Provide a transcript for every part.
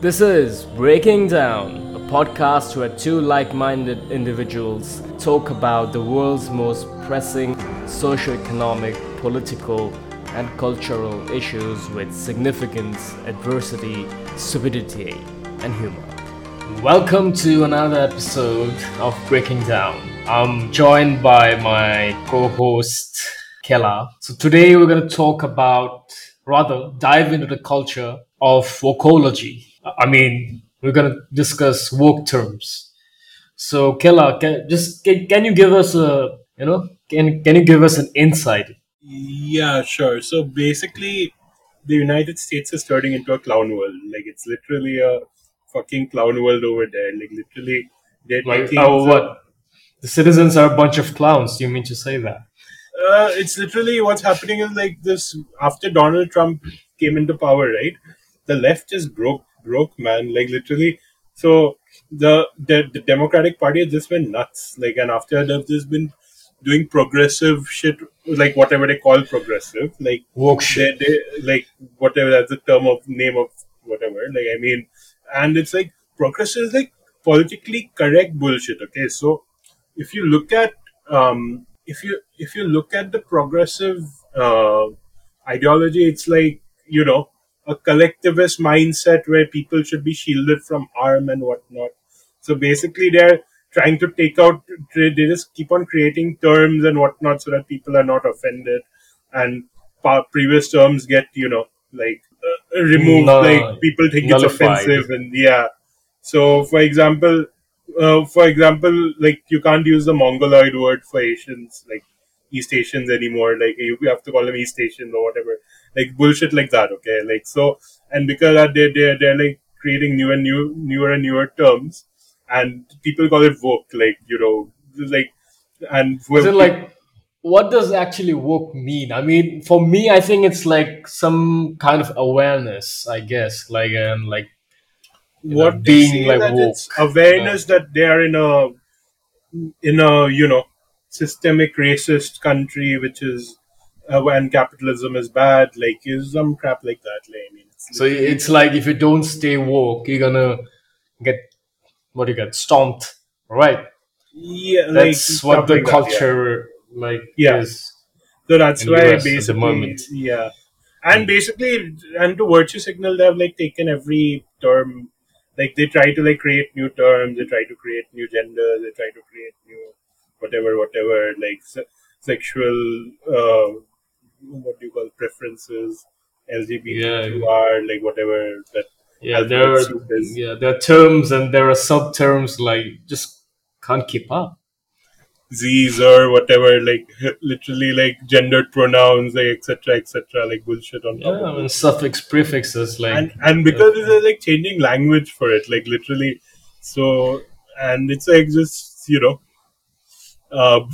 This is Breaking Down, a podcast where two like minded individuals talk about the world's most pressing socio-economic, political, and cultural issues with significance, adversity, stupidity, and humor. Welcome to another episode of Breaking Down. I'm joined by my co host, Kela. So today we're going to talk about, rather, dive into the culture of vocology. I mean, we're going to discuss woke terms. So, Kela, can, just can, can you give us a, you know, can, can you give us an insight? Yeah, sure. So basically, the United States is turning into a clown world. Like it's literally a fucking clown world over there. Like literally, they're Like, oh, the- what? The citizens are a bunch of clowns. You mean to say that? Uh, it's literally what's happening is like this. After Donald Trump came into power, right? The left is broke, broke, man. Like literally. So the the, the Democratic Party has just been nuts. Like, and after they've just been doing progressive shit, like whatever they call progressive, like Woke they, shit. they like whatever that's the term of name of whatever like i mean and it's like progressive is like politically correct bullshit okay so if you look at um if you if you look at the progressive uh ideology it's like you know a collectivist mindset where people should be shielded from harm and whatnot. So basically they're trying to take out they just keep on creating terms and whatnot so that people are not offended and previous terms get you know like uh, removed No, like people think it's nullified. offensive and yeah. So for example uh, for example like you can't use the mongoloid word for asians like east asians anymore. Like you have to call them east asians or whatever like bullshit like that okay like so and because that they they're, they're like creating new and new newer and newer terms and people call it woke like you know like and Is it like what does actually woke mean? I mean, for me, I think it's like some kind of awareness, I guess, like um, like you know, what being being like that woke. it's awareness that they are in a in a you know systemic racist country which is uh, when capitalism is bad like is some crap like that like, i mean it's So it's like if you don't stay woke, you're gonna get what do you get stomped, right? yeah like That's what the like that, yeah. culture like Yeah. is. So that's why the basically, moment. yeah, and basically, and to virtue signal, they have like taken every term, like they try to like create new terms, they try to create new genders, they try to create new whatever, whatever, like se- sexual, uh, what do you call preferences, LGBTQR, like whatever that. Yeah, there are yeah there are terms and there are sub terms like just can't keep up. Z's or whatever, like literally like gendered pronouns, like etc. etc. like bullshit on top Yeah, of it. and suffix prefixes like and and because they're like changing language for it like literally so and it's like just you know um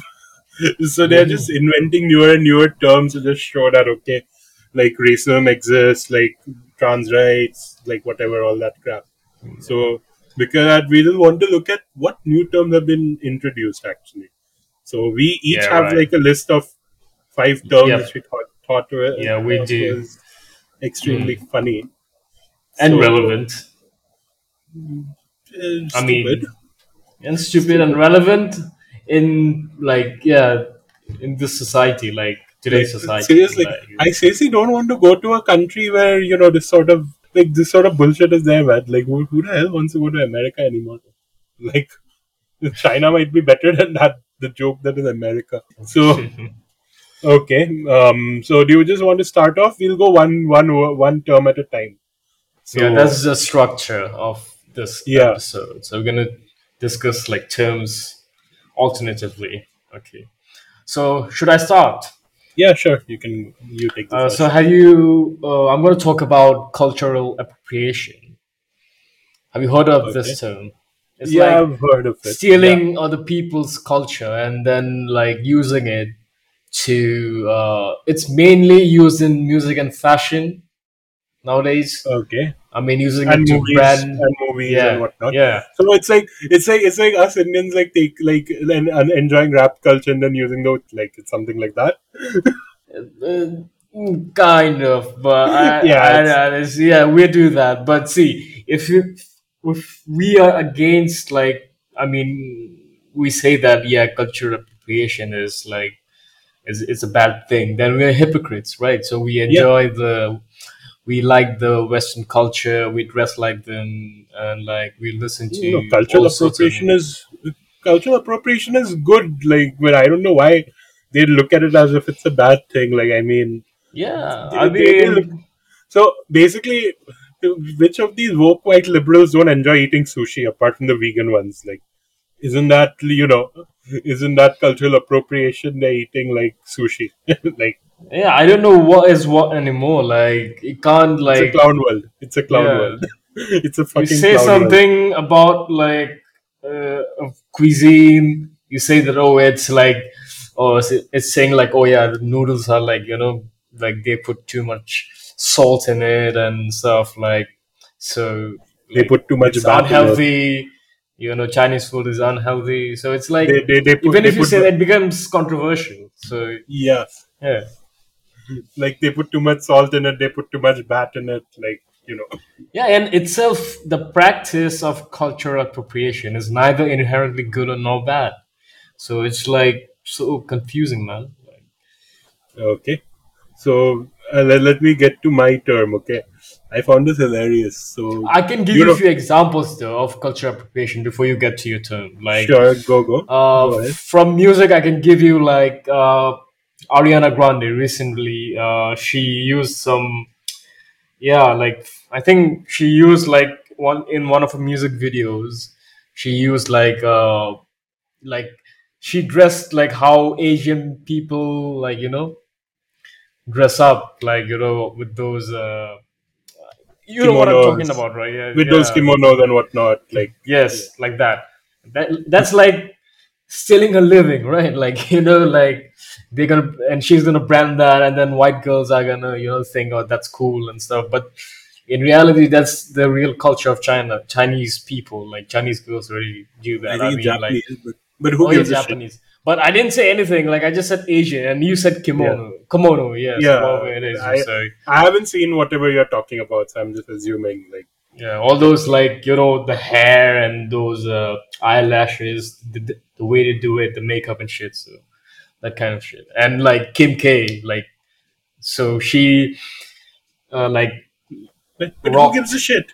so they're just inventing newer and newer terms to just show that okay like racism exists like trans rights like whatever all that crap. Hmm. So because that we just want to look at what new terms have been introduced actually. So we each Yeah, have right. like a list of five terms Yeah. which we thought thought were Yeah, uh, we thought do. was extremely hmm. funny. And So, relevant. Hmm. Uh, I mean, and stupid and relevant in like yeah in this society like today's society seriously, like, I seriously don't want to go to a country where you know this sort of like this sort of bullshit is there, man. Like, who, who the hell wants to go to America anymore? Like, China might be better than that. The joke that is America. So, okay. Um. So, do you just want to start off? We'll go one one one term at a time. So, yeah that's the structure of this Yeah. episode so we're gonna discuss like terms alternatively. Okay. So should i start? Yeah, sure. You can you take uh, so have you uh, i'm going to talk about cultural appropriation. Have you heard of this term? It's yeah, like I've heard of it. stealing other people's culture and then like using it to uh, it's mainly used in music and fashion nowadays. Okay. I mean using And it movies brand and movies yeah and whatnot. yeah. So it's like it's like it's like us Indians like take like and, and enjoying rap culture and then using those like it's something like that. Uh, kind of but I, Yeah, I, it's- I, it's- yeah we do that. But see if you if we are against like I mean we say that yeah cultural appropriation is like is is a bad thing then we're hypocrites right? So we enjoy the we like the western culture we dress like them and like we listen to cultural all sorts of- appropriation is cultural appropriation is good. Like, but I don't know why they look at it as if it's a bad thing. Like, I mean, yeah They- I mean so basically, which of these woke white liberals don't enjoy eating sushi apart from the vegan ones? Like, isn't that you know? Isn't that cultural appropriation? They're eating like sushi, like yeah I don't know what is what anymore like you can't like it's a clown world. It's a clown Yeah. world. it's a fucking. you say clown world. something about like uh, cuisine you say that oh it's like oh it's, saying like oh yeah the noodles are like you know like they put too much salt in it and stuff like so They like, put too much it's it. unhealthy you know chinese food is unhealthy so it's like They, they, they put, even if you put, say that it becomes controversial so yeah, yeah like they put too much salt in it. They put too much bat in it. Like you know, Yeah, and itself, the practice of cultural appropriation is neither inherently good or nor bad. So it's like so confusing, man. Okay. So uh, let, let me get to my term. Okay. I found this hilarious. So I can give You you, a few examples though of cultural appropriation before you get to your term. Like sure, go go. uh, Go from music, I can give you like uh, Ariana Grande. Recently, uh, she used some, yeah, like I think she used like one in one of her music videos. She used like uh, like she dressed like how Asian people like you know dress up, like you know with those. Uh, you know what I'm talking about, right? Yeah, With those yeah. kimonos and whatnot, like Yes, like that. That that's like stealing a living, right? Like you know, like they're gonna and she's gonna brand that, and then white girls are gonna you know think, oh, that's cool and stuff. But in reality, that's the real culture of China. Chinese people, like Chinese girls, really do that. I it's mean, like but, but who oh, yeah, gives shit? Japanese. But I didn't say anything. Like I just said Asian, and you said kimono. Kimono, yes, Yeah, it is. I- so I haven't seen whatever you're talking about, so I'm just assuming. Like, Yeah, all those like you know the hair and those uh, eyelashes, the, the, way they do it, the makeup and shit. So that kind of shit, and like Kim K, like so she, uh, like but, but who gives a shit?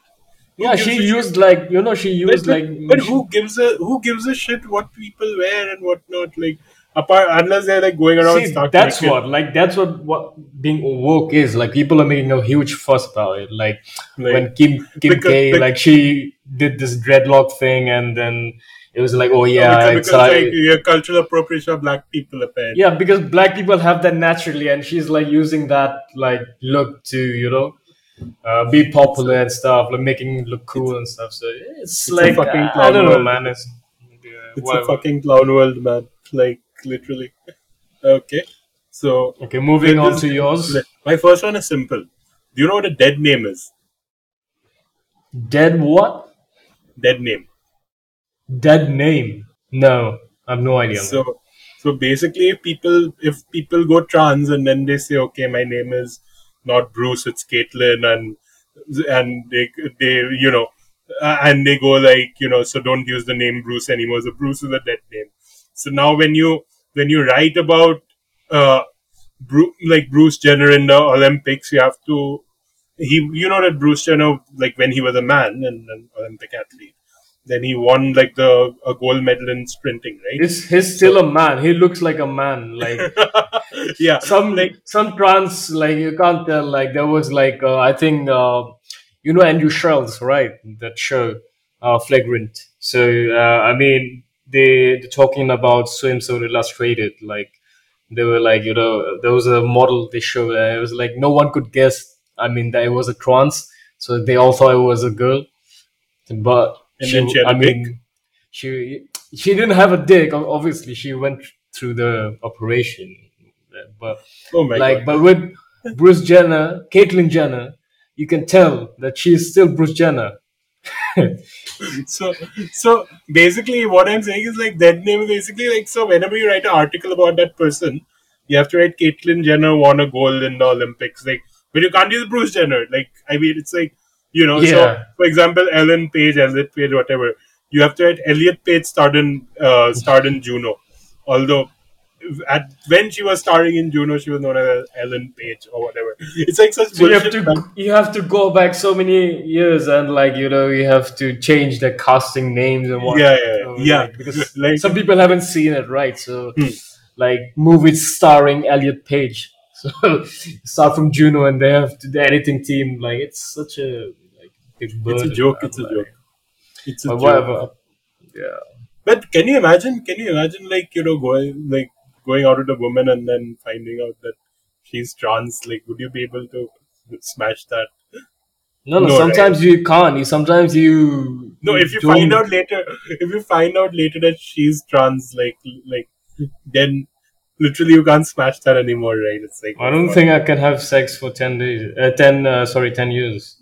Who yeah, she a shit? used like you know she used but, like but who gives a who gives a shit what people wear and whatnot? Like, apart unless they're like going around See, that's naked, what like that's what what being woke is like. People are making a huge fuss about it. Like, like, when Kim Kim because- K like she did this dreadlock thing, and then it was like, oh yeah, because, it's like, like cultural appropriation of black people apparently. Yeah, because black people have that naturally, and she's like using that like look to you know uh, be popular and stuff, like making it look cool and stuff. So it's, a like fucking uh, I don't know, clown man. It's, yeah, It's whatever. a fucking clown world, man. Like literally. Okay. So okay. Moving on to yours. My first one is simple. Do you know what a dead name is? Dead what? Dead name. Dead name? No, I have no idea. So so basically people if people go trans and then they say, Okay, my name is not Bruce, it's Caitlyn and and they they you know and they go like, you know, so don't use the name Bruce anymore. So Bruce is a dead name. So now when you when you write about uh Bru- like Bruce Jenner in the Olympics, you have to he you know that Bruce Jenner like when he was a man and an Olympic athlete, then he won like the a gold medal in sprinting, right? He's, he's still a man. He looks like a man. Like yeah, some like some trans like you can't tell. Like there was like uh, I think uh, you know Andrew Schulz, right? That show, uh, Flagrant. So uh, I mean they they're talking about swimsuit illustrated. Like they were like you know there was a model they showed. Uh, it was like no one could guess. I mean that it was a trans, so they all thought it was a girl. But And then she had I a mean, she she didn't have a dick. Obviously, she went through the operation, but oh like, god, but with Bruce Jenner, Caitlyn Jenner, you can tell that she's still Bruce Jenner. so so basically what I'm saying is like that name is basically like so whenever you write an article about that person, you have to write Caitlyn Jenner won a gold in the Olympics, like but you can't use Bruce Jenner. Like I mean, it's like You know, so for example, Ellen Page, Elliot Page, whatever. You have to write Elliot Page starred in uh, starred in Juno, although at when she was starring in Juno, she was known as Ellen Page or whatever. It's like such So you have to man. you have to go back so many years and like you know you have to change the casting names and what Yeah, yeah, yeah. so, Yeah. like, because Like- some people haven't seen it right so Hmm. like movies starring Elliot Page so start from Juno and they have the editing team like it's such a like big It's a joke. It's a like, joke. It's a but joke. whatever yeah But can you imagine? Can you imagine, like you know, going like going out with a woman and then finding out that she's trans? Like, would you be able to smash that? no no, No, sometimes you can't you sometimes you No, if you find don't- out later, if you find out later that she's trans, like like then literally you can't smash that anymore, right? It's like I don't think I can have sex for 10 days, uh, 10, uh, sorry, 10 years.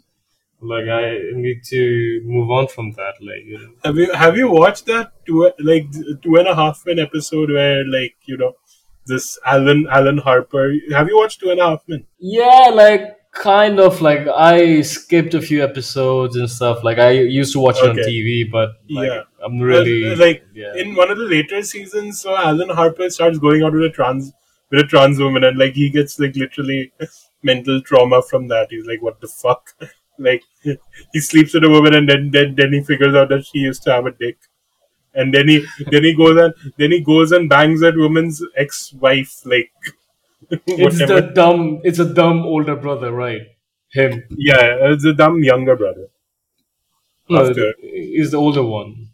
Like, I need to move on from that. Like, you know. Have you have you watched that two like two and a half men episode where like you know this Alan Alan Harper? Have you watched Two and a Half Men? Yeah, like, kind of like I skipped a few episodes and stuff. Like, I used to watch it on TV, but like, Yeah. I'm really. Like yeah. in one of the later seasons, so Alan Harper starts going out with a trans with a trans woman, and like he gets like literally mental trauma from that. He's like, "What the fuck?" Like he sleeps with a woman, and then then, then he figures out that she used to have a dick, and then he then he goes and then he goes and bangs that woman's ex wife, like it's the dumb, it's a dumb older brother, right? Him. yeah, it's a dumb younger brother. No, After. he's the older one.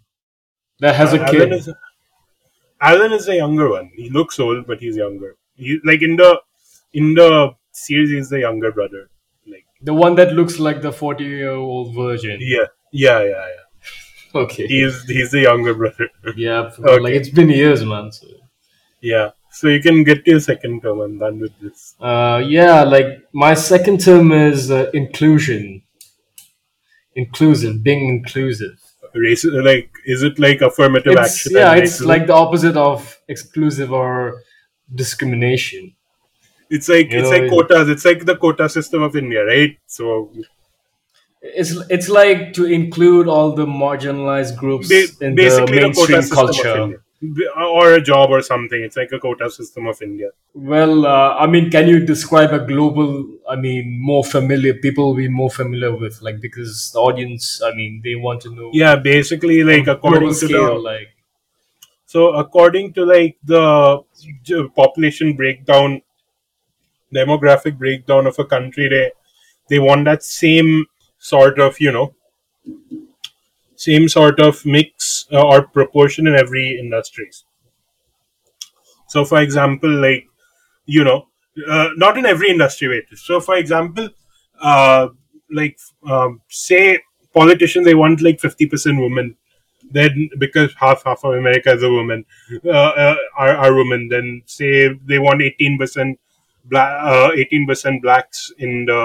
That has a Alan kid. is, Alan is the younger one. He looks old, but he's younger. He like in the in the series, he's the younger brother. Like The one that looks like the 40 year old version. yeah, yeah, yeah, yeah. Okay. He's he's the younger brother. Yeah, forgot. like it's been years, man. So. yeah. So you can get to your second term. I'm done with this. Uh, yeah, like my second term is uh, inclusion. Inclusive, being inclusive. Race like is it like affirmative It's, action? yeah, it's racism? like the opposite of exclusive or discrimination. it's like you it's know, like quotas. It's like the quota system of India, right? So It's it's like to include all the marginalized groups ba- in the the mainstream of culture. Or a job or something. It's like a quota system of India. Well, uh, I mean, can you describe a global? I mean, more familiar people will be more familiar with, like, because the audience, I mean, they want to know. Yeah, basically, like according to scale, the like so according to like the population breakdown, demographic breakdown of a country, they they want that same sort of you know same sort of mix uh, or proportion in every industries. So, for example, like you know, uh, not in every industry. Wait. So, for example, uh, like um, say politicians, they want like fifty percent women. Then because half half of America is a woman, uh, uh, are, are women. Then say they want eighteen percent black, uh, eighteen percent blacks in the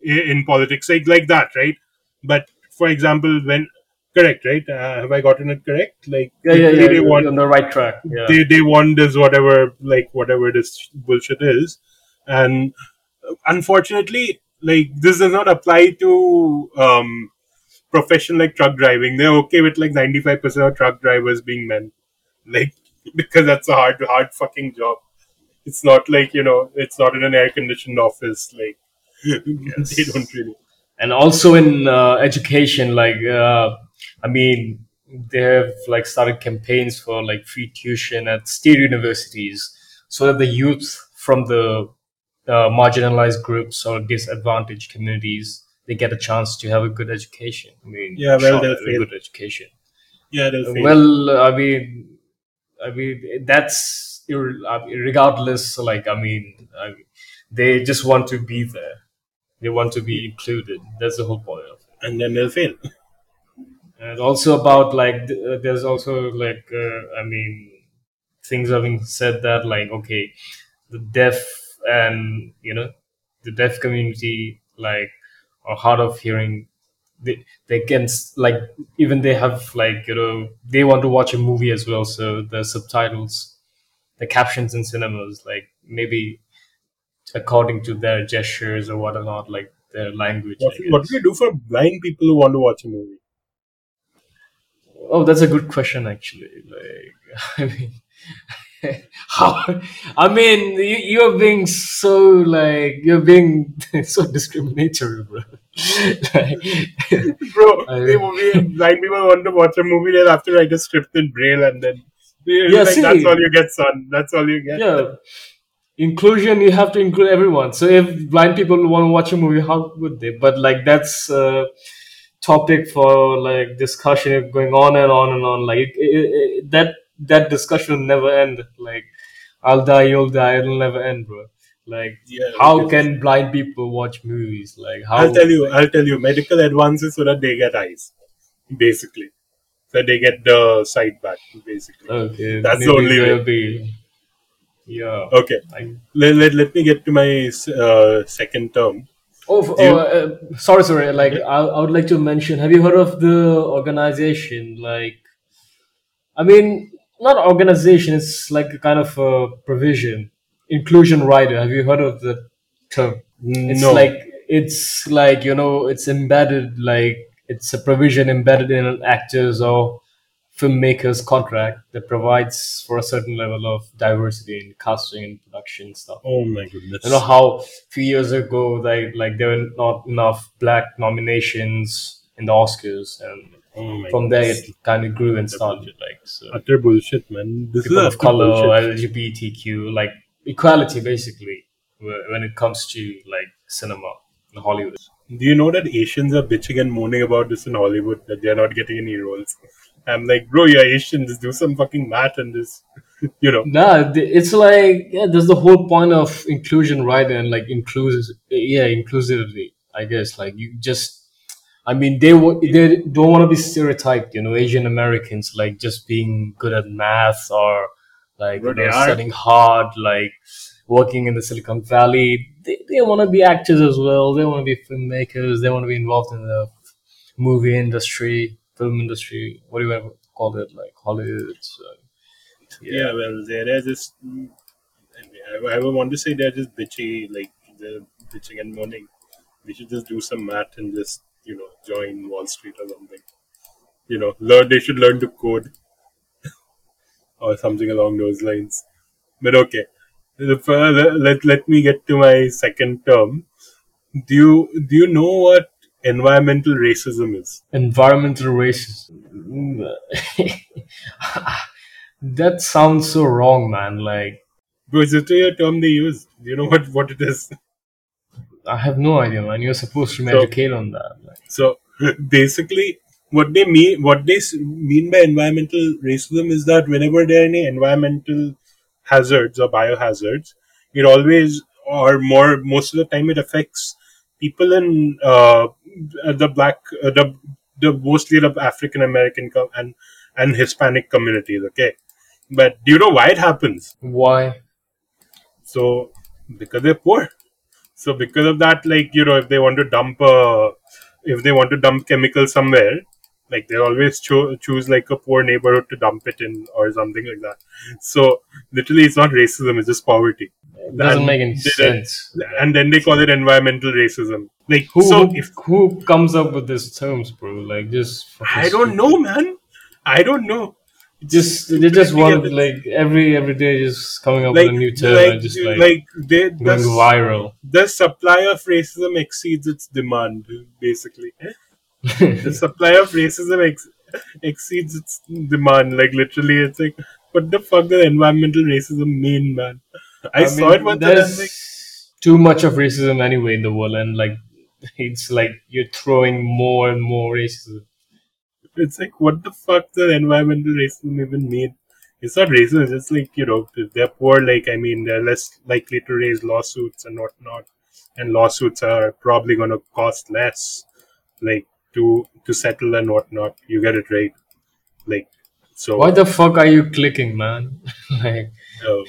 in, in politics, like like that, right? But for example, when correct, right? Uh, have I gotten it correct? Like yeah, yeah, yeah, they want on the right track. Yeah. they they want this whatever like whatever this bullshit is and unfortunately like this does not apply to um profession like truck driving they're okay with like 95% of truck drivers being men like because that's a hard hard fucking job it's not like you know it's not in an air conditioned office like they don't really and also in uh, education like uh, i mean they have like started campaigns for like free tuition at state universities so that the youth from the uh, marginalized groups or disadvantaged communities they get a chance to have a good education i mean Yeah, well, they'll fail. good education yeah they'll fail. well i mean i mean that's uh, regardless like i mean I, they just want to be there they want to be included. That's the whole point of it. And then they'll fail. And also about like uh, there's also like uh, i mean things having said that like okay the deaf and you know the deaf community like are hard of hearing. They they can like even they have like you know they want to watch a movie as well so the subtitles the captions in cinemas like maybe according to their gestures or whatnot like their language. What, what do we do for blind people who want to watch a movie? Oh, that's a good question, actually. Like, I mean, how? I mean, you, you're being so like you're being so discriminatory, bro. like, Bro, I- the movie, blind people want to watch a movie, they'll have to write a script in braille and then Yeah, like, see- that's all you get, son. That's all you get. yeah, inclusion. You have to include everyone. So if blind people want to watch a movie, how would they? But like that's a topic for like discussion going on and on and on. Like it, it, it, that that discussion will never end. Like I'll die, you'll die. It'll never end, bro. Like Yeah, how can blind people watch movies? Like how? I'll tell you, I'll tell you, medical advances so that they get eyes, basically. So they get the sight back, basically. Okay, That's the only way. There'll Be, yeah. Okay, I, let, let, let me get to my uh, second term. Oh, f- you- oh uh, sorry, sorry. Like, I, I would like to mention. Have you heard of the organization? Like, I mean, not organization. It's like a kind of a provision, inclusion rider. Have you heard of the term? It's no. like it's like you know, it's embedded. Like, it's a provision embedded in an actor's or filmmaker's contract that provides for a certain level of diversity in casting and production stuff oh my goodness. you know how a few years ago like like there were not enough black nominations in the oscars and oh from there it kind of grew and started like so utter bullshit, man. This people is of color bullshit. lgbtq like equality basically when it comes to like cinema in hollywood Do you know that Asians are bitching and moaning about this in Hollywood that they're not getting any roles? I'm like, bro, you're Asian. Just do some fucking math and just, you know. Nah, it's like yeah, there's the whole point of inclusion, right? And like inclusive, yeah, inclusivity. I guess like you just, I mean, they they don't want to be stereotyped, you know, Asian Americans like just being good at math or like you know, studying hard, like working in the Silicon Valley. They, they want to be actors as well. They want to be filmmakers. They want to be involved in the movie industry, film industry, what do you ever call it, like Hollywood. So, Yeah, well, they're just. I, I would want to say they're just bitchy, like they're bitching and moaning. We should just do some math and just, you know, join Wall Street or something. You know, learn. They should learn to code or something along those lines. But okay, The let let me get to my second term. Do you do you know what environmental racism is? environmental racism. that sounds so wrong, man. Like Bro, is it a term they use? Do you know what, what it is? I have no idea, man. You're supposed to So- educate on that. Like, So basically, what they mean, what they mean by environmental racism is that whenever there are any environmental hazards or biohazards, it always or more most of the time it affects people in uh, the black, uh, the the mostly the African American com- and and Hispanic communities. Okay, but do you know why it happens? why? So because they're poor. So because of that, like you know, if they want to dump uh, if they want to dump chemicals somewhere, like they always cho- choose like a poor neighborhood to dump it in or something like that. So literally, it's not racism; it's just poverty. It doesn't And make any sense. And then they call it environmental racism. Like Who, so, if who comes up with these terms, bro? Like just I don't stupid. know, man, I don't know. Just they just want like every every day just coming up Like, with a new term like, and just like, like they going the, viral. the supply of racism exceeds its demand, basically. Eh? the supply of racism ex- exceeds its demand. Like literally, it's like, what the fuck does environmental racism mean, man? I, saw mean, it once there's like, too much of racism anyway in the world, and like it's like you're throwing more and more racism. it's like, what the fuck does environmental racism even mean? It's not racism. It's just like you know, they're poor. Like I mean, they're less likely to raise lawsuits and whatnot, and lawsuits are probably going to cost less, like to to settle and whatnot. You get it right, like so. Why the fuck are you clicking, man? like oh,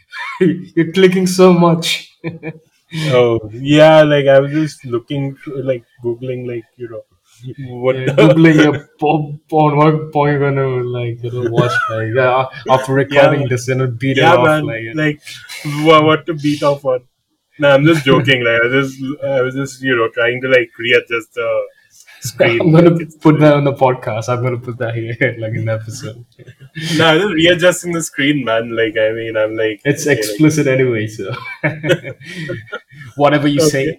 you're clicking so much. Oh yeah, like I was just looking, like googling, like you know, what You're the Googling your po- porn. What porn you gonna like? You know, watch like yeah, uh, after recording man. this, you know, beat yeah, it off man, like. like what, what to beat off on. No, I'm just joking. Like I was just, I was just, you know, trying to like readjust the screen. I'm gonna Like, put that on the podcast. I'm gonna put that here, like in the episode. No, I'm just readjusting the screen, man. Like, I mean, I'm like, It's okay, like- explicit anyway, so whatever you say.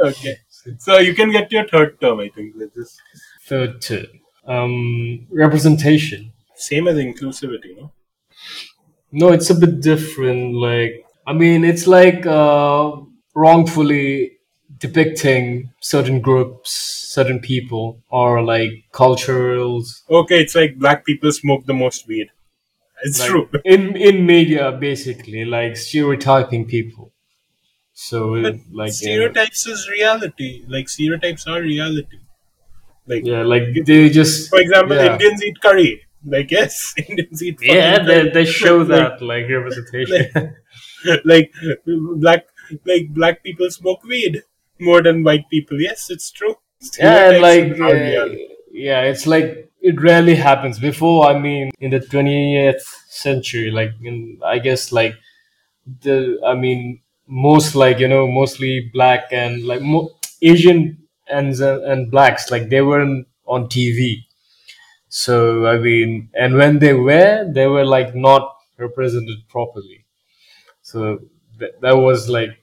okay. So you can get your third term, I think. Let's just Third term. Um, representation. same as inclusivity, no? No, it's a bit different. Like, I mean, it's like uh, wrongfully depicting certain groups, certain people, or like cultures. Okay, it's like black people smoke the most weed. It's like, true. in in media, basically, like stereotyping people. So, But like, uh, stereotypes is reality. Like stereotypes are reality. Like yeah, like they just, for example, yeah. Indians eat curry. Like yes, Indians eat. yeah, they, curry. they show Like- that like representation. like black like black people smoke weed more than white people. Yes, it's true. yeah, and like uh, yeah, it's like it rarely happens. Before, I mean, in the twentieth century, like in I guess like the I mean most like you know mostly black and like mo- Asian and and blacks like they weren't on TV. So I mean, and when they were, they were like not represented properly. So that, that was like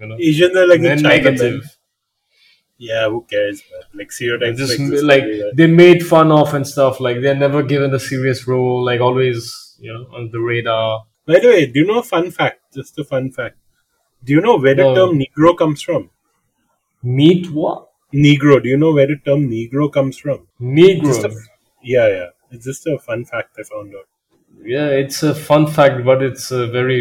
you know Asians are like then Chinamen. negative. Yeah, who cares? Man? Like stereotypes just like they made fun of and stuff like they're never given a serious role like always you know on the radar By the way, do you know a fun fact? Just a fun fact. Do you know where the No. term Negro comes from? meet what Negro. Do you know where the term Negro comes from? negro a, yeah, yeah. It's just a fun fact I found out. yeah it's a fun fact but it's a very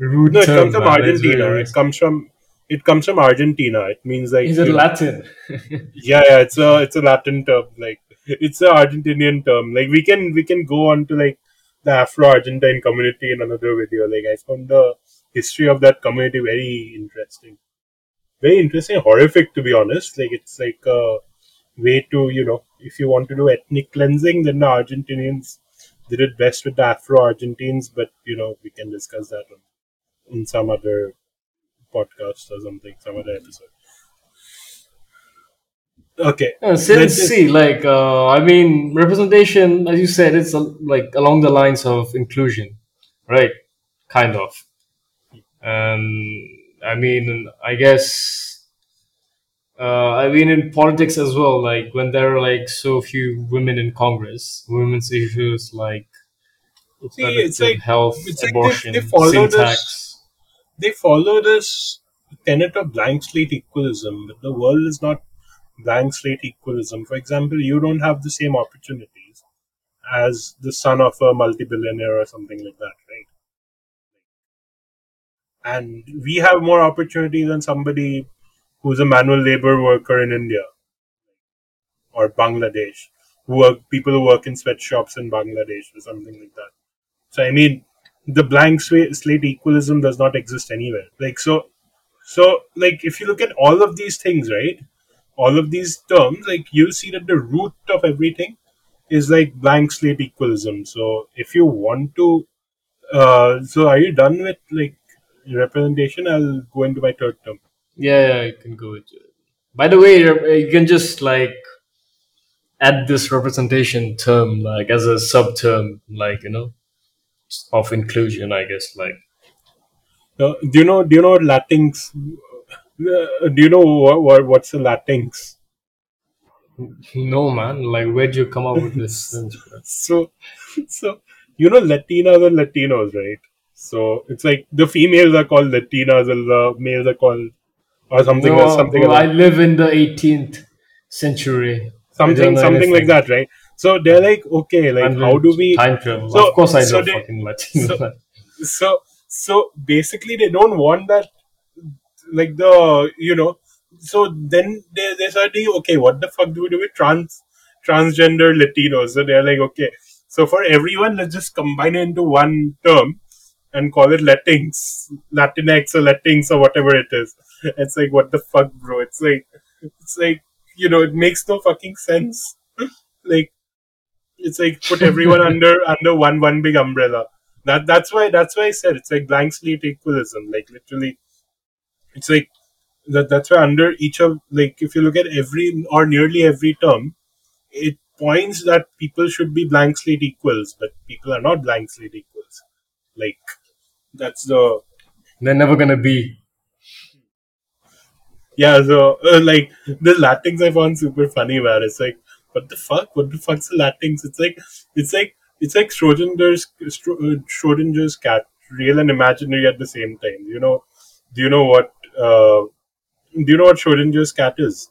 rude No, it comes from Argentina. very- It comes from it comes from Argentina. It means like is it latin yeah, yeah. It's a it's a Latin term. Like it's an Argentinian term. Like we can we can go on to like the Afro-Argentine community in another video. Like I found the history of that community very interesting. Very interesting, horrific to be honest. Like it's like a way to you know if you want to do ethnic cleansing, then the Argentinians did it best with the Afro-Argentines. But you know we can discuss that on, in some other podcast or something, some other episode. Okay. Uh, since just- see like uh, i mean representation as you said it's uh, like along the lines of inclusion right kind of and i mean i guess uh, i mean in politics as well like when there are like so few women in congress women's issues like See, it's like- health it's like they- abortion they follow this- syntax they follow this tenet of blank slate equalism, but the world is not blank slate equalism. For example, you don't have the same opportunities as the son of a multi-billionaire or something like that, right? And we have more opportunities than somebody who's a manual labor worker in India or Bangladesh, who work people who work in sweatshops in Bangladesh or something like that. So I mean, the blank slate equalism does not exist anywhere. Like so, so like if you look at all of these things, right? All of these terms, like you'll see that the root of everything is like blank slate equalism. So if you want to, uh, so are you done with like representation? I'll go into my third term. Yeah, yeah, you can go. By the way, you can just like add this representation term like as a sub term, like you know, of inclusion. I guess like Uh, do you know? Do you know Latinx? Uh, do you know what, what what's a Latinx? no man, like where'd you come up with this? So, so you know Latinas and Latinos, right? So it's like the females are called Latinas and the males are called or something No, else, something bro, I live in the 18th century. Something something like that, right? So they're like, okay, like how do we? time travel? So- of course, I so know they- fucking Latino. so- So so basically, they don't want that, like the you know. So then they they start thinking, okay, what the fuck do we do with trans transgender Latinos? So they're like, okay, so for everyone, let's just combine it into one term and call it Latinx, Latinx or Latinx or whatever it is. It's like, what the fuck, bro? It's like, it's like, you know, it makes no fucking sense. like, it's like put everyone under under one one big umbrella. That that's why that's why I said it's like blank slate equalism. Like literally, it's like that. That's why under each of like if you look at every or nearly every term, it points that people should be blank slate equals, but people are not blank slate equals. Like that's the They're never gonna be. yeah. So uh, like the Latinx I found super funny about. It's like what the fuck? What the fuck's the Latinx? It's like it's like it's like Schrodinger's uh, Schrodinger's cat, real and imaginary at the same time. You know? Do you know what? Uh, do you know what Schrodinger's cat is?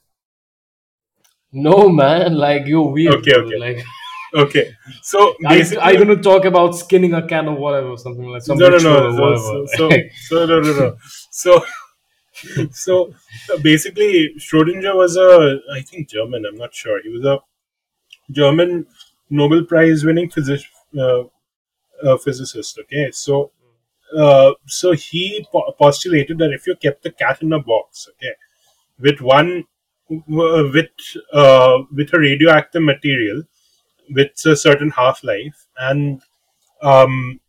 No man, like you're weird. Okay, okay. Like Okay, so I, basically, I'm gonna talk about skinning a cat or whatever, something like some no, no, ritual no. So, so, so, no, no, no. So, so basically, Schrodinger was a, I think German. I'm not sure. He was a German Nobel Prize winning uh, uh, physicist. Okay, so, uh, so he po- postulated that if you kept the cat in a box, okay, with one, uh, with uh, with a radioactive material with a certain half life and um,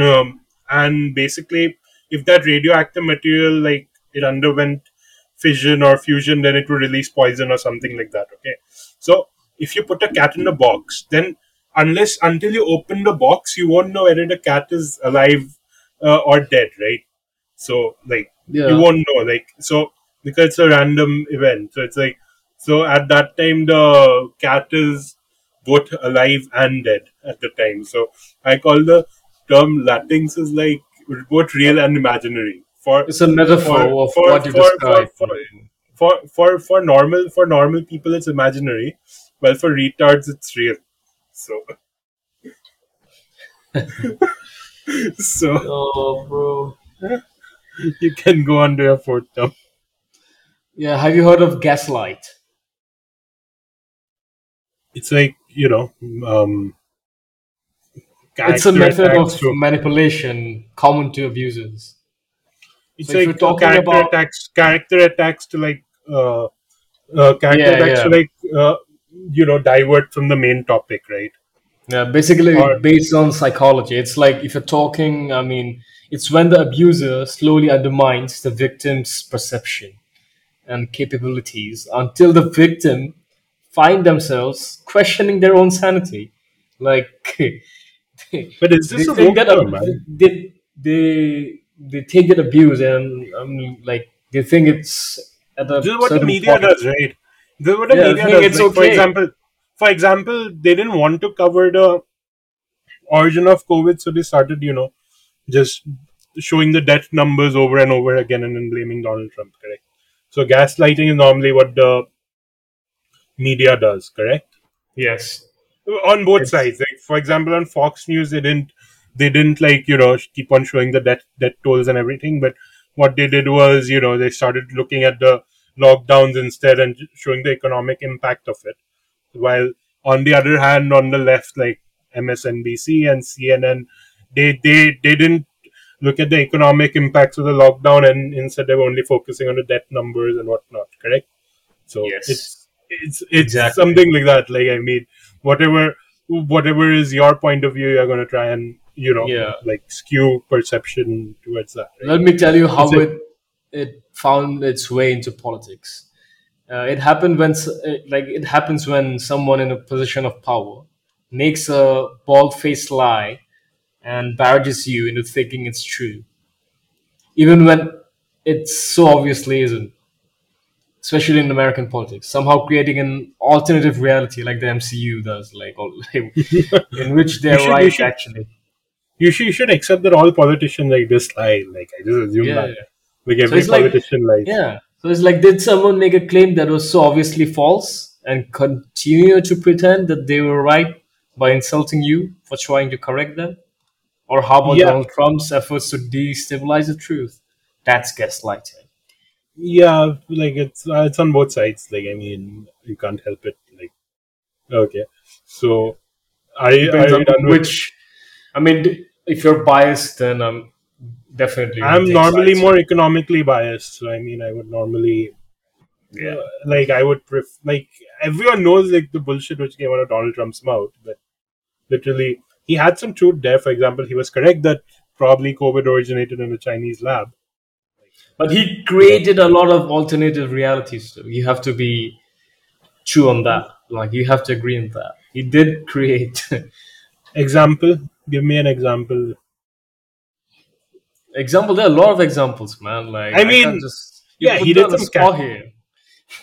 um, and basically if that radioactive material like it underwent fission or fusion then it would release poison or something like that okay so if you put a cat in a box then unless until you open the box you won't know whether the cat is alive uh, or dead right so like yeah. you won't know like so because it's a random event so it's like so at that time the cat is both alive and dead at the time so i call the term latinx is like both real and imaginary for It's a metaphor For- of for- what you for- described. for- for for for normal for normal people it's imaginary well for retards it's real so so oh, bro. you can go under your fourth term Yeah, have you heard of gaslight? it's like you know um It's a method of manipulation common to abusers. it's so like character about- attacks character attacks to like uh, uh character Yeah, attacks yeah. to like uh, you know divert from the main topic right Yeah, basically Or- based on psychology. It's like if you're talking, I mean, it's when the abuser slowly undermines the victim's perception and capabilities until the victim find themselves questioning their own sanity. Like but is they a that term, ab- they, they they take that abuse and I mean, like they think it's at a this is what the media point. does right this is what the Yeah, I media think does it's like, for example for example they didn't want to cover the origin of covid so they started you know just showing the death numbers over and over again and then blaming donald trump correct? So gaslighting is normally what the media does correct? Yes. on both It's- sides like for example on fox news they didn't they didn't like you know keep on showing the death death tolls and everything but what they did was you know they started looking at the lockdowns instead and showing the economic impact of it while on the other hand on the left like msnbc and cnn they they, they didn't look at the economic impacts of the lockdown and instead they were only focusing on the death numbers and whatnot correct so Yes. it's it's it's Exactly. something like that like i mean whatever whatever is your point of view you're going to try and you know Yeah. like skew perception towards that right? Let me tell you how it it found its way into politics. Uh, it happened when, uh, like, it happens when someone in a position of power makes a bald-faced lie and barrages you into thinking it's true, even when it so obviously isn't. Especially in American politics, somehow creating an alternative reality like the MCU does, like, in which they're should- right actually. you should you should accept that all politicians like this lie like i just assume Yeah, that yeah. Like every like- politician lies Yeah. So it's like, did someone make a claim that was so obviously false and continue to pretend that they were right by insulting you for trying to correct them? Or how about Yeah. Donald Trump's efforts to destabilize the truth? That's gaslighting. yeah like it's uh, it's on both sides like i mean you can't help it like okay so i i on done with- which, I mean, if you're biased, then I'm definitely. i'm normally more economically biased so i mean i would normally Yeah. uh, like i would pref- like everyone knows like the bullshit which came out of donald trump's mouth but literally he had some truth there for example he was correct that probably covid originated in a chinese lab But he created a lot of alternative realities. So you have to be true on that. Like you have to agree on that. He did create. example. Give me an example. Example. There are a lot of examples, man. Like I mean, can't just yeah, he me did some spot ca- here.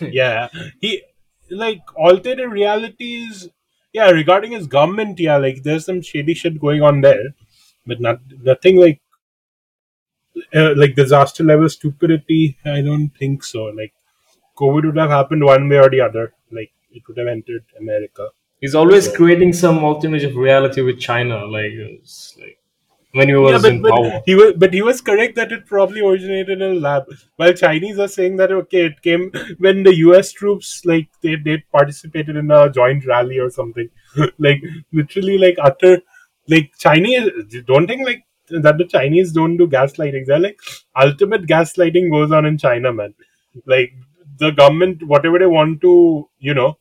yeah he like alternate realities yeah regarding his government yeah like there's some shady shit going on there but not nothing like uh, like disaster level stupidity i don't think so like covid would have happened one way or the other like it would have entered america He's always So- creating some alternative reality with China, like, it's like when he was yeah, but, in but power. he was but he was correct that it probably originated in a lab. While Chinese are saying that okay, it came when the U.S. troops like they they participated in a joint rally or something, like literally like utter like Chinese don't think like that the Chinese don't do gaslighting. They're like ultimate gaslighting goes on in China, man. Like the government, whatever they want to, you know,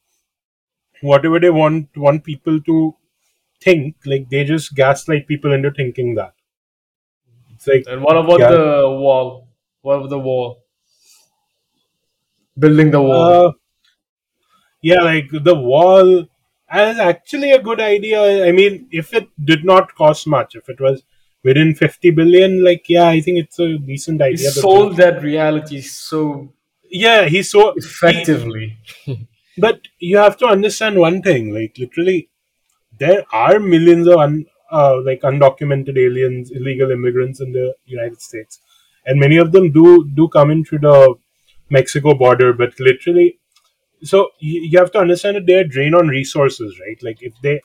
whatever they want want people to think, like they just gaslight people into thinking that. It's like And what about Yeah. the wall? What about the wall? Building the wall. Uh, yeah, like the wall is actually a good idea. I mean, if it did not cost much, if it was within 50 billion, like, yeah, I think it's a decent idea. but- sold that reality so yeah, he's so. effectively. But you have to understand one thing like, literally, there are millions of un, uh, like undocumented aliens, illegal immigrants in the United States. And many of them do do come in through the Mexico border, but literally so you, you have to understand that they're drain on resources right like if they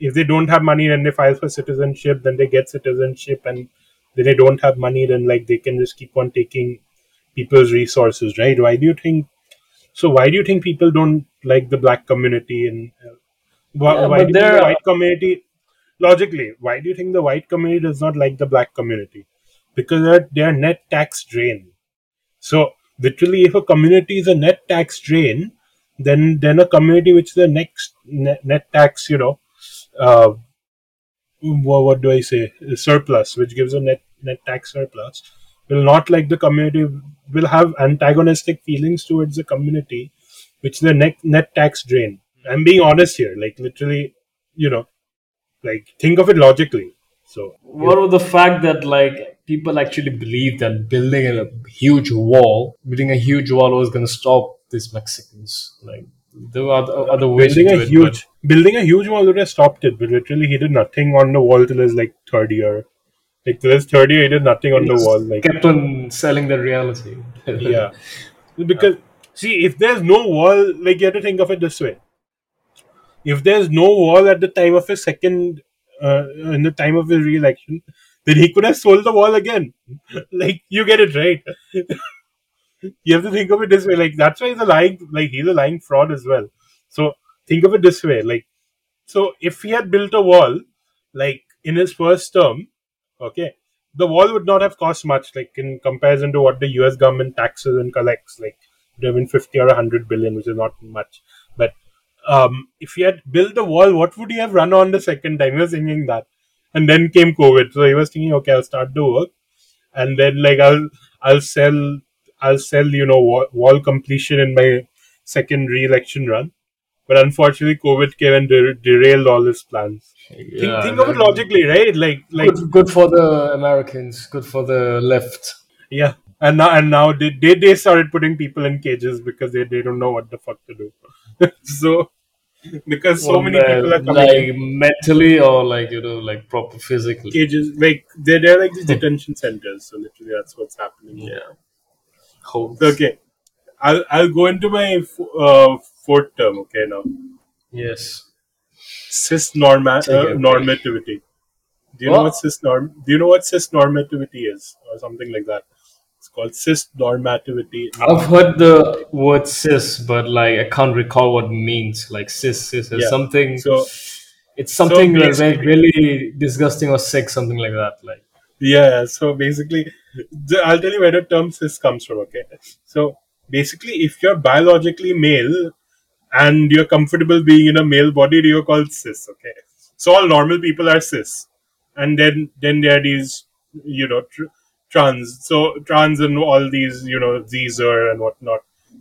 if they don't have money then they file for citizenship then they get citizenship and then they don't have money then like they can just keep on taking people's resources right why do you think so why do you think people don't like the black community and why, Yeah, why do you think there the white community logically why do you think the white community does not like the black community? Because they're, they're net tax drain. So literally if a community is a net tax drain then then a community which is a next net, net tax you know uh what, what do i say surplus which gives a net net tax surplus will not like the community will have antagonistic feelings towards the community which is the net net tax drain i'm being honest here like literally you know like think of it logically so What about the fact that like people actually believe that building a huge wall, building a huge wall was going to stop these Mexicans? Like there are other, other ways building to a it, huge building a huge wall would have stopped it, but literally he did nothing on the wall till his like third year. Like till his third year, he did nothing on but the wall. Like kept on selling the reality. yeah, because see, if there's no wall, like you have to think of it this way: if there's no wall at the time of his second, uh, in the time of his re-election, then he could have sold the wall again. like you get it right. you have to think of it this way. Like that's why he's a lying, like he's a lying fraud as well. So think of it this way: like so, if he had built a wall, like in his first term, okay, the wall would not have cost much, like in comparison to what the U.S. government taxes and collects, like been fifty or hundred billion, which is not much. But um, if he had built the wall, what would he have run on the second time? He was thinking that, and then came COVID, so he was thinking, okay, I'll start the work, and then like I'll I'll sell I'll sell you know wall, wall completion in my second re-election run. But unfortunately, COVID came and der- derailed all his plans. Think, Yeah, think of it logically, right? Like, like Good, good for the Americans. Good for the left. Yeah, and now and now they, they they started putting people in cages because they, they don't know what the fuck to do. so because so Well, many people are coming like in mentally or like you know like proper physically. cages, like they're they're like these detention centers. So literally, that's what's happening. Yeah. Holes. Okay, I'll I'll go into my f- uh, fourth term. Okay, now Yes. cis norma- uh, normativity. Do you know What? what cis norm? Do you know what cis normativity is, or something like that? Called cis normativity. I've heard the word cis, but like I can't recall what it means. Like cis, cis is Yeah. something. So it's something basically- like really disgusting or sick, something like that. Like Yeah, so basically, I'll tell you where the term cis comes from, okay? So basically, if you're biologically male and you're comfortable being in a male body, you're called cis, okay? So all normal people are cis. And then, then there are these, you know, tr- trans. So trans and all these, you know, Zer and whatnot.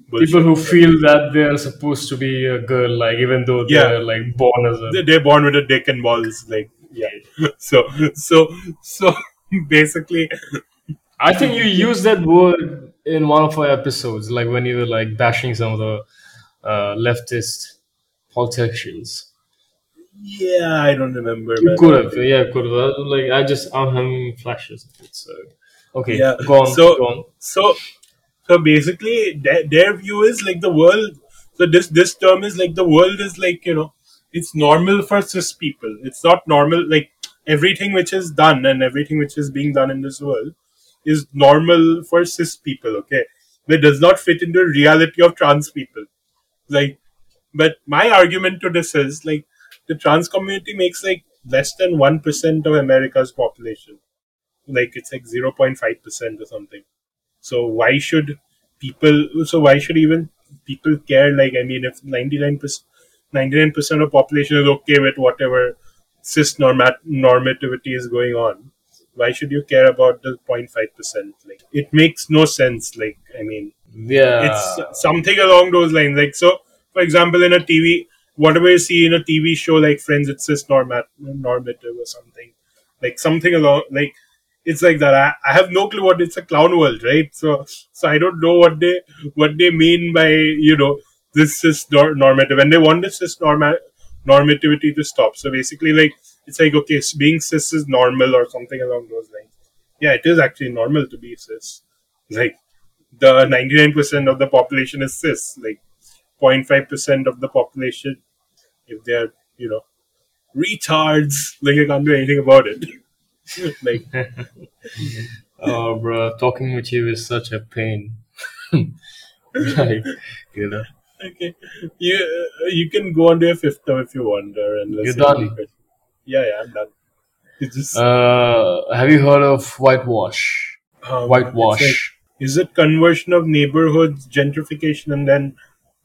bullshit. People who feel that they're supposed to be a girl, like even though they're like born as a They- they're born with a dick and balls, like yeah. So so so basically, I think you used that word in one of our episodes, like when you were like bashing some of the uh, leftist politicians. yeah, I don't remember. You could have, yeah, could have. Like I just, I'm having flashes of it. So, okay, Yeah, go on, so- go on. so so basically their, their view is like the world so this this term is like the world is like you know it's normal for cis people. It's not normal like everything which is done and everything which is being done in this world is normal for cis people okay? It does not fit into reality of trans people. Like but my argument to this is like the trans community makes like less than 1% of america's population like it's like 0.5% or something so why should people? So why should even people care? Like I mean, if ninety nine percent, ninety nine percent of population is okay with whatever cis normat- normativity is going on, why should you care about the 0.5 percent? Like it makes no sense. Like I mean, Yeah, it's something along those lines. Like so, for example, in a TV, whatever you see in a TV show like Friends, it's cis normat normative or something, like something along like it's like that. I, I have no clue what it's a clown world, right? So so I don't know what they what they mean by you know this is nor- normative, and they want this cis norma- normativity to stop. So basically, like it's like okay, being cis is normal or something along those lines. Yeah, it is actually normal to be cis. Like the 99% of the population is cis like 0.5% of the population if they're you know retards like i can't do anything about it like oh, bro, talking with you is such a pain. like, you know, okay you uh, you can go on to your fifth term if you want and You're done? to the question. yeah yeah i'm done it's just uh, have you heard of whitewash? um, Whitewash. like, is it conversion of neighborhoods gentrification and then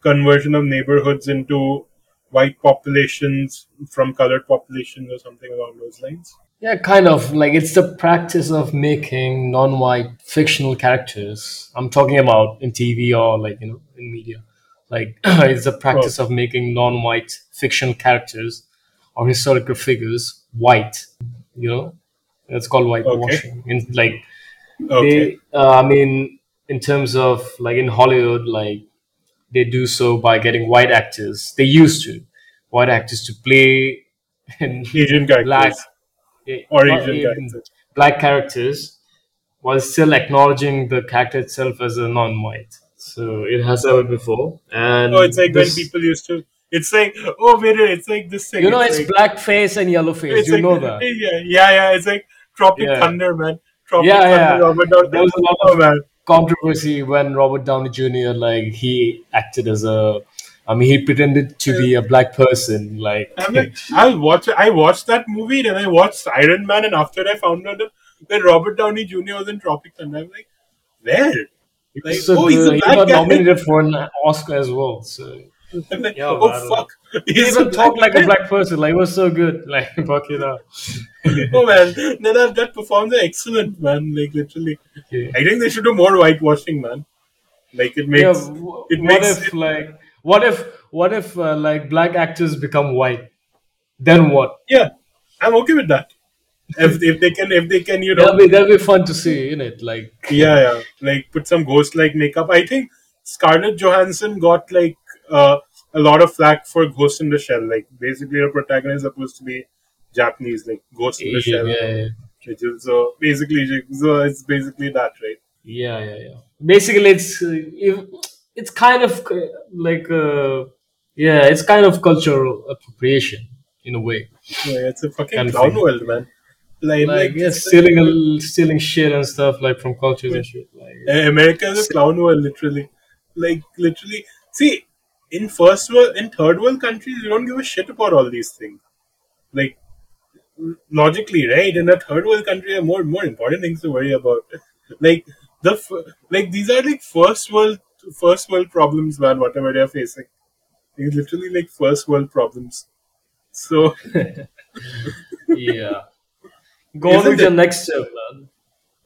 conversion of neighborhoods into white populations from colored populations or something along those lines Yeah, kind of like it's the practice of making non-white fictional characters. I'm talking about in TV or like you know in media. Like it's the practice of making non-white fictional characters or historical figures white. You know, it's called whitewashing. In like okay they, uh, I mean, in terms of like in Hollywood, like they do so by getting white actors. They used to white actors to play in asian characters black or not asian even characters black characters while still acknowledging the character itself as a non-white. So it has happened before, and Oh, it's like this- when people used to. It's like oh wait, wait, it's like this thing. you know it's like, black face and yellow face. You like, know that. Yeah, yeah, yeah. It's like Tropic Yeah. Thunder, man. Tropic Yeah, Thunder. yeah. Robert Downey- There was a lot of- man. Controversy when Robert Downey Jr. like he acted as a, I mean he pretended to be a black person. Like I'm like, I'll watch. I watched that movie, then I watched Iron Man, and after I found out that, that Robert Downey Jr. was in Tropic Thunder, I'm like, where? Like, so oh, he's the- a he got guy. nominated for an Oscar as well. So like, Yeah, oh man. fuck, he even talked like black a black person. Like it was so good. Like fuck it up. oh man, then that, that performance is excellent, man. Like literally, Yeah. I think they should do more whitewashing, man. Like it makes. yeah, w- it what makes if like what if what if uh, like black actors become white? Then what? Yeah, I'm okay with that. If, if they can, if they can, you know, That'll be that'll be fun to see, isn't it? Like yeah, yeah, like put some ghost like makeup. I think Scarlett Johansson got like uh, a lot of flack for Ghost in the Shell. Like basically, her protagonist is supposed to be Japanese, like Ghost in the Asian, Shell. yeah, yeah, Which is, so basically, so it's basically that, right? yeah, yeah, yeah. Basically, it's uh, if, it's kind of uh, like uh, yeah, it's kind of cultural appropriation in a way. Yeah, it's a fucking Kind clown world, man. Like, Like like, yeah, stealing a, stealing shit and stuff like from cultures and shit. Like Uh, America is a clown world, literally. Like literally, see, in first world, in third world countries, you don't give a shit about all these things. Like logically, right? In a third world country, there are more more important things to worry about. Like the like these are like first world first world problems, man. Whatever they're facing, it's literally like first world problems. So yeah. Go on Isn't with your next step, man.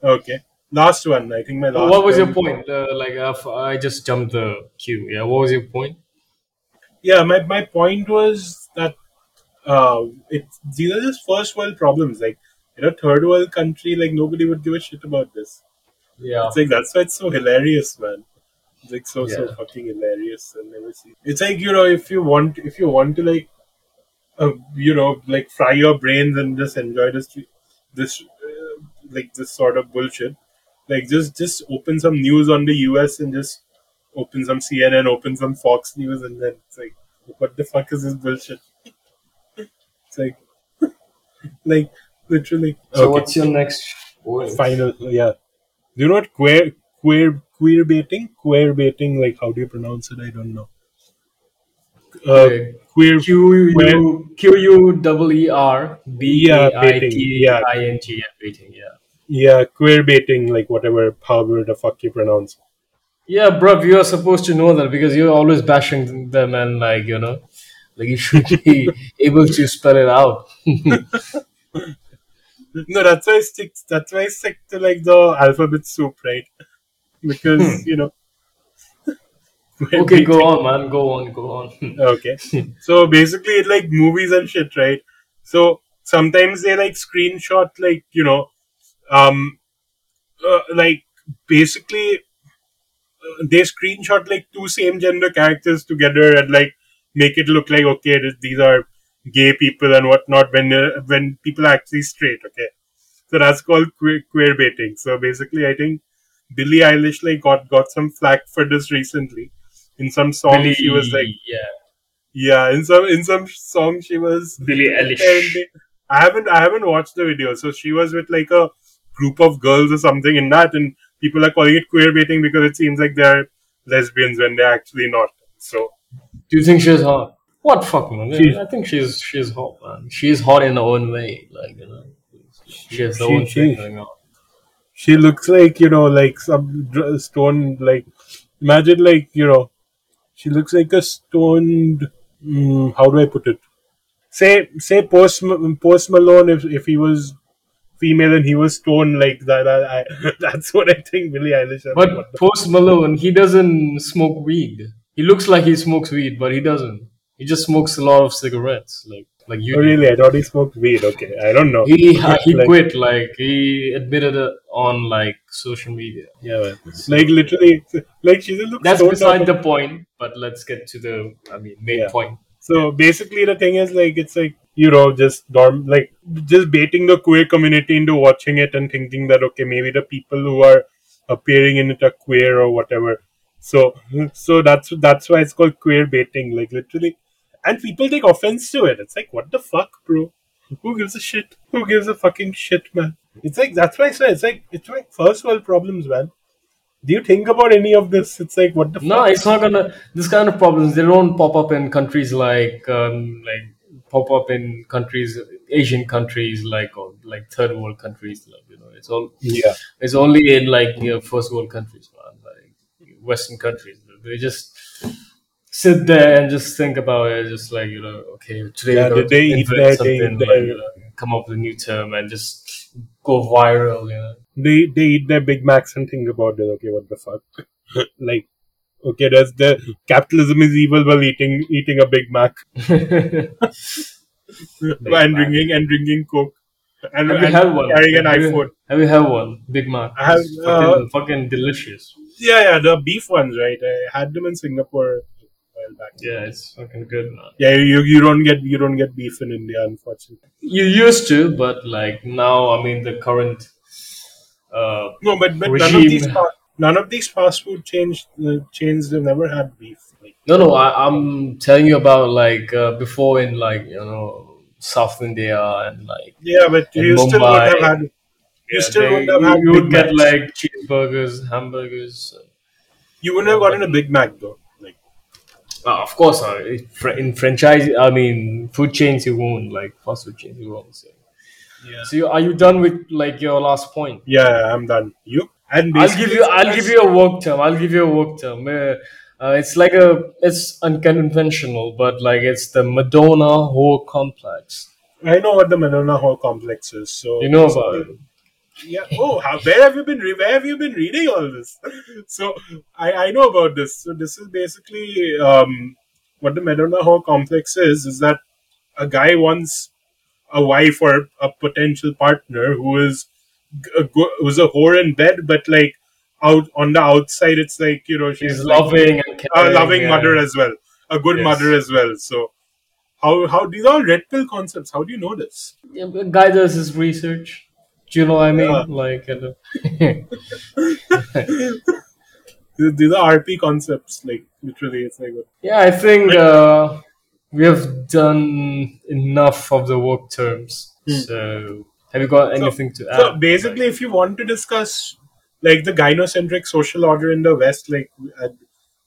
okay, last one. I think my last. what was your point? Uh, like uh, f- I just jumped the queue. Yeah, what was your point? Yeah, my my point was that uh, it these are just first world problems. Like in a third world country, like nobody would give a shit about this. Yeah, It's like that's why it's so hilarious, man. It's like so so fucking hilarious. I'll never see. It's like you know, if you want, if you want to like, uh, you know, like fry your brains and just enjoy this, this, uh, like this sort of bullshit. Like just just open some news on the U.S. and just open some CNN, open some Fox News, and then it's like, what the fuck is this bullshit? It's like, like literally. So Okay what's your next final yeah do you know what queer queer queer baiting queer baiting like how do you pronounce it i don't know uh, Okay. queer Q U Q U double E R B Yeah, baiting, yeah. I N G. Yeah, baiting. Yeah. yeah queer baiting like whatever however the fuck you pronounce Yeah, bruv, you are supposed to know that because you're always bashing them and like you know, like you should be able to spell it out. no that's why i stick that's why i stick to like the alphabet soup right because you know okay, go on, man. Go on, go on. okay. So basically it like movies and shit right? So sometimes they like screenshot like you know um uh, like basically uh, they screenshot like two same gender characters together and like make it look like okay these are gay people and whatnot when uh, when people are actually straight okay? So that's called queer, queer baiting so basically i think billie eilish like got got some flack for this recently in some song Billie, she was like yeah, yeah, in some in some song she was. Billie Eilish. apparently- I haven't I haven't watched the video, so she was with like a group of girls or something in that, and people are calling it queer baiting because it seems like they're lesbians when they're actually not. So Do you think she's hot? What fuck, man? She's- I think she's she's hot, man. She's hot in her own way, like you know. She has her She- own she- thing going on. She looks like you know like some stone like imagine like you know she looks like a stoned. Mm, how do I put it? Say say post post Malone if if he was female and he was stoned like that. I, I, that's what I think Billie Eilish. But Post Malone, he doesn't smoke weed. He looks like he smokes weed, but he doesn't. He just smokes a lot of cigarettes, like like you. Oh, really? I thought he smoked weed. Okay, I don't know. He he Like- quit. Like he admitted it on like social media. Yeah, man. like literally, like she just looks. That's stoned beside of- the point. But let's get to the I mean main Yeah. point. So basically, the thing is like it's like you know just dorm like just baiting the queer community into watching it and thinking that okay maybe the people who are appearing in it are queer or whatever. So so that's that's why it's called queer baiting. Like literally, and people take offense to it. It's like what the fuck, bro. Who gives a shit? Who gives a fucking shit, man? It's like that's why I say it's like it's like first world problems, man. Do you think about any of this? It's like what the No, fuck? it's not gonna. This kind of problems they don't pop up in countries like um, like pop up in countries, Asian countries like or like third world countries. Like, you know, it's all Yeah. it's only in like you know, first world countries, man, like Western countries. They just sit there and just think about it, just like you know, okay, today Yeah, we're going to invent something, like, you know, come up with a new term and just go viral, you know. they they eat their Big Macs and think about it. Okay, what the fuck? like, okay, there's the capitalism is evil while eating eating a Big Mac and drinking and drinking Coke and, Have you had one? carrying an Have you- iPhone. Have you had one? Big Mac. I have, It's fucking, uh, fucking delicious. Yeah, yeah, the beef ones, right? I had them in Singapore a while back. Yeah, it's fucking good, man. Yeah, you you don't get you don't get beef in India, unfortunately. You used to, but like now, I mean, the current. Uh, No, but but none of these fa- none of these fast food chains uh, chains they've never had beef. Like, no, no, I, I'm telling you about like uh, before in like you know South India and like yeah, but In you still would have had. You yeah, still they- wouldn't have you, had you would get like cheeseburgers, hamburgers. You wouldn't have gotten a Big Mac though. Like Uh, of course, uh, in fr- franchise, I mean, food chains you won't like fast food chains you won't. So, yeah, so you, are you done with like your last point? yeah, I'm done. You and I'll give you. I'll give you a work term. I'll give you a work term. Uh, uh, it's like a. It's unconventional, but like it's the Madonna whore complex. I know what the Madonna whore complex is. So You know about it. Yeah. Oh, how, where have you been? Where have you been reading all this? So I, I know about this. So this is basically um, what the Madonna whore complex is. Is that a guy wants a wife or a potential partner who is a who's a whore in bed, but like out on the outside, it's like you know she's She's like loving a caring, loving yeah. mother as well, a good Yes. mother as well. So how how these are all red pill concepts? How do you know this? Yeah, but guy does his research. Do you know what I mean? Yeah. Like, uh, These these are RP concepts, like literally. It's like yeah, I think uh, we have done enough of the work terms. So, have you got anything to add? Hmm. So basically, if you want to discuss like the gynocentric social order in the West, like uh,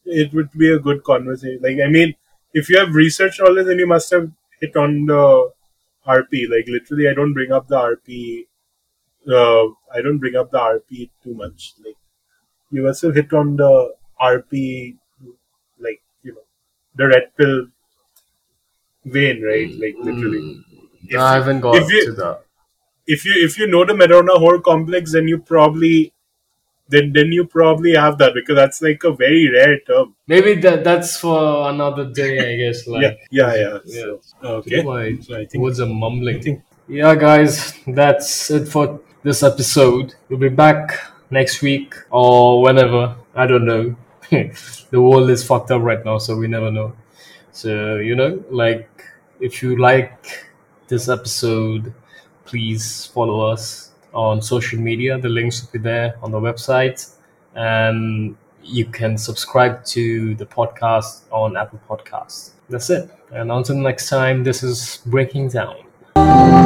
it would be a good conversation. Like I mean, if you have researched all this, then you must have hit on the RP. Like literally, I don't bring up the RP. Uh, I don't bring up the RP too much. Like you must have hit on the RP, like you know, the red pill vein, right? Like literally. If I haven't got you- to that. if you if you know the Madonna whore complex, then you probably then then you probably have that because that's like a very rare term. Maybe that that's for another day, I guess. Like, yeah, yeah, yeah. Yeah. So, okay. Why? So I think are mumbling. thing. Yeah, guys, that's it for this episode. We'll be back next week or whenever. I don't know. the world is fucked up right now, so we never know. So, you know, like, if you like this episode, please follow us on social media. The links will be there on the website. And you can subscribe to the podcast on Apple Podcasts. That's it. And until next time, this is Breaking Down.